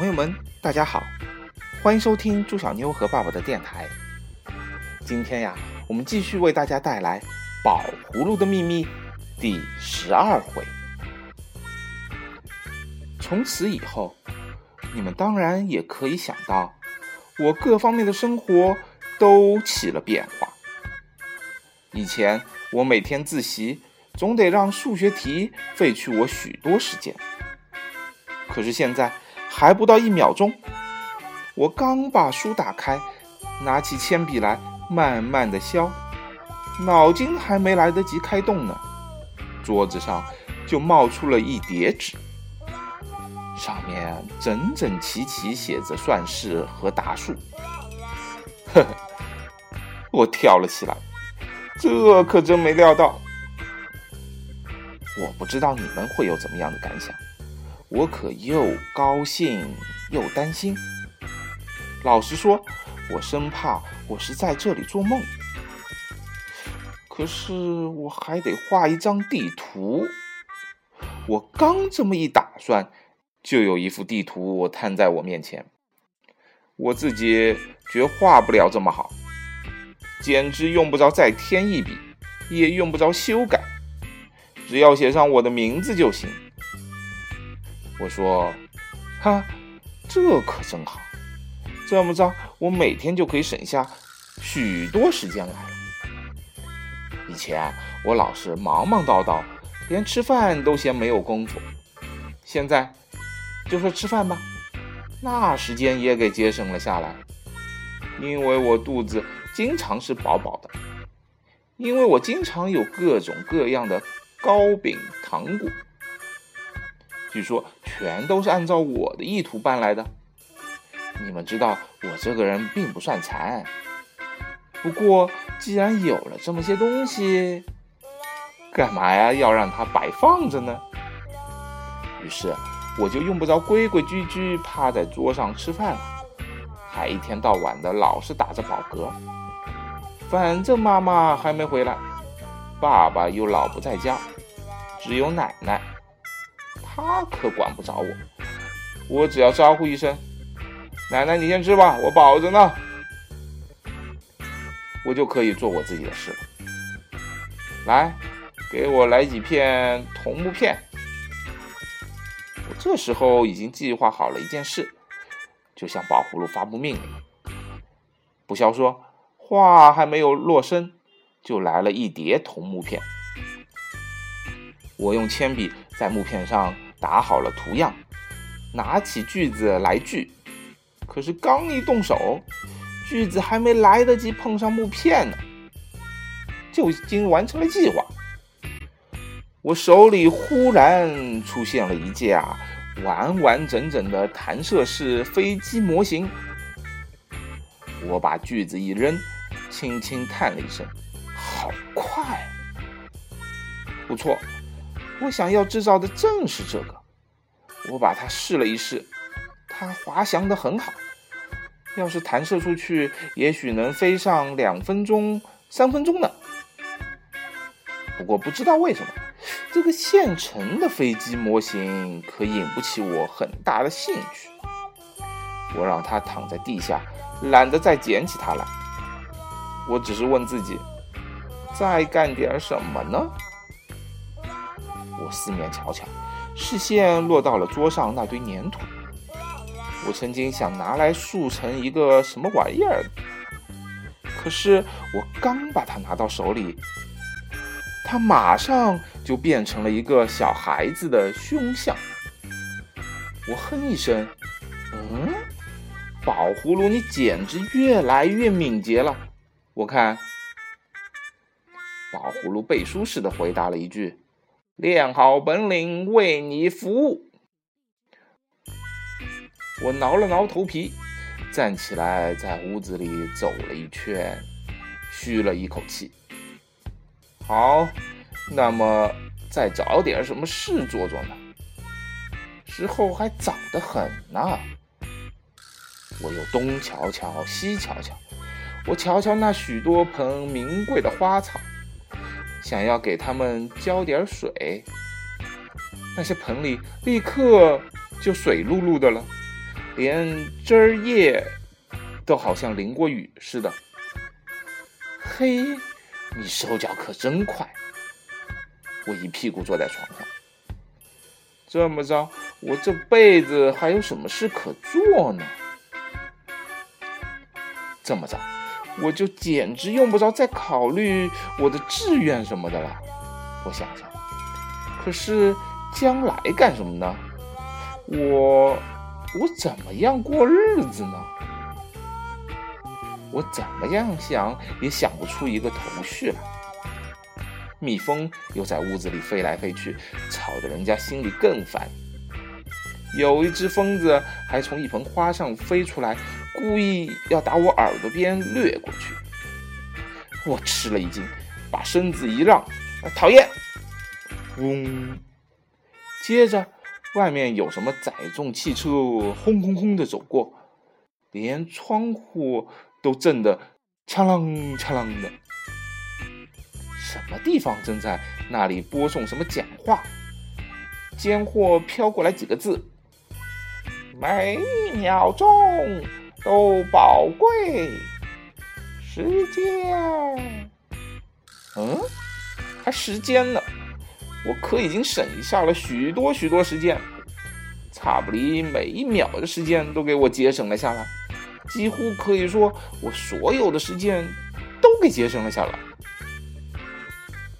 朋友们，大家好，欢迎收听朱小妞和爸爸的电台。今天呀，我们继续为大家带来《宝葫芦的秘密》第十二回。从此以后，你们当然也可以想到，我各方面的生活都起了变化。以前我每天自习，总得让数学题费去我许多时间。可是现在还不到一秒钟，我刚把书打开，拿起铅笔来慢慢的削，脑筋还没来得及开动呢，桌子上就冒出了一叠纸，上面整整齐齐写着算式和答数。呵呵，我跳了起来，这可真没料到。我不知道你们会有怎么样的感想。我可又高兴又担心。老实说，我生怕我是在这里做梦。可是我还得画一张地图。我刚这么一打算，就有一幅地图摊在我面前。我自己觉画不了这么好，简直用不着再添一笔，也用不着修改，只要写上我的名字就行。我说：“哈，这可真好！这么着，我每天就可以省下许多时间来了。以前我老是忙忙叨叨，连吃饭都嫌没有功夫。现在就说吃饭吧，那时间也给节省了下来。因为我肚子经常是饱饱的，因为我经常有各种各样的糕饼糖果。”据说全都是按照我的意图办来的。你们知道我这个人并不算馋，不过既然有了这么些东西，干嘛呀要让它摆放着呢？于是我就用不着规规矩矩趴在桌上吃饭了，还一天到晚的老是打着饱嗝。反正妈妈还没回来，爸爸又老不在家，只有奶奶。他可管不着我，我只要招呼一声：“奶奶，你先吃吧，我饱着呢。”我就可以做我自己的事了。来，给我来几片桐木片。我这时候已经计划好了一件事，就向宝葫芦发布命令。不消说，话还没有落声，就来了一叠桐木片。我用铅笔在木片上。打好了图样，拿起锯子来锯，可是刚一动手，锯子还没来得及碰上木片呢，就已经完成了计划。我手里忽然出现了一架完完整整的弹射式飞机模型。我把锯子一扔，轻轻叹了一声：“好快！”不错。我想要制造的正是这个，我把它试了一试，它滑翔的很好。要是弹射出去，也许能飞上两分钟、三分钟呢。不过不知道为什么，这个现成的飞机模型可引不起我很大的兴趣。我让它躺在地下，懒得再捡起它来。我只是问自己，再干点什么呢？我四面瞧瞧，视线落到了桌上那堆粘土。我曾经想拿来塑成一个什么玩意儿，可是我刚把它拿到手里，它马上就变成了一个小孩子的胸像。我哼一声：“嗯，宝葫芦，你简直越来越敏捷了。”我看，宝葫芦背书似的回答了一句。练好本领，为你服务。我挠了挠头皮，站起来，在屋子里走了一圈，吁了一口气。好，那么再找点什么事做做呢？时候还早得很呢。我又东瞧瞧，西瞧瞧，我瞧瞧那许多盆名贵的花草。想要给它们浇点水，那些盆里立刻就水漉漉的了，连枝儿叶都好像淋过雨似的。嘿，你手脚可真快！我一屁股坐在床上。这么着，我这辈子还有什么事可做呢？这么着，我就简直用不着再考虑我的志愿什么的了。我想想，可是将来干什么呢？我我怎么样过日子呢？我怎么样想也想不出一个头绪来。蜜蜂又在屋子里飞来飞去，吵得人家心里更烦。有一只疯子还从一盆花上飞出来，故意要打我耳朵边掠过去。我吃了一惊，把身子一让，讨厌！嗡！接着，外面有什么载重汽车轰轰轰的走过，连窗户都震得锵啷锵啷的。什么地方正在那里播送什么讲话？间或飘过来几个字：“每一秒钟都宝贵，时间。”嗯，还时间呢？我可已经省下了许多许多时间，差不离每一秒的时间都给我节省了下来，几乎可以说我所有的时间都给节省了下来。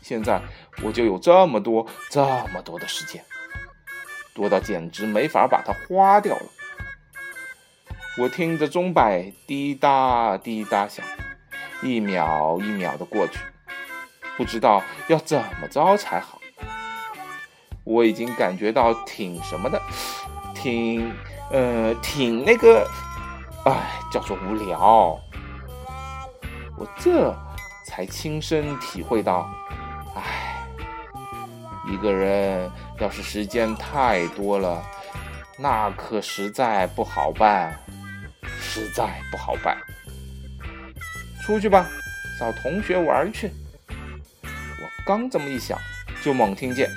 现在我就有这么多、这么多的时间，多到简直没法把它花掉了。我听着钟摆滴答滴答响，一秒一秒的过去，不知道要怎么着才好。我已经感觉到挺什么的，挺呃挺那个，哎，叫做无聊。我这才亲身体会到。唉，一个人要是时间太多了，那可实在不好办，实在不好办。出去吧，找同学玩去。我刚这么一想，就猛听见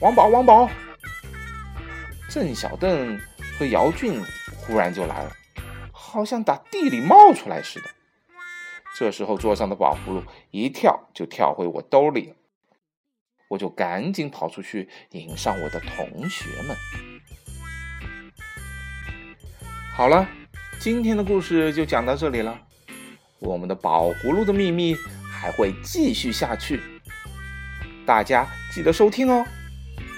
王宝，王宝，郑小邓和姚俊忽然就来了，好像打地里冒出来似的。这时候，桌上的宝葫芦一跳就跳回我兜里了。我就赶紧跑出去迎上我的同学们。好了，今天的故事就讲到这里了。我们的宝葫芦的秘密还会继续下去，大家记得收听哦。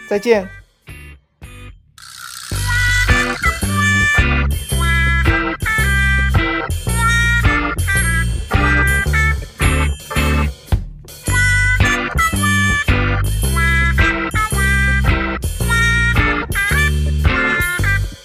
再见。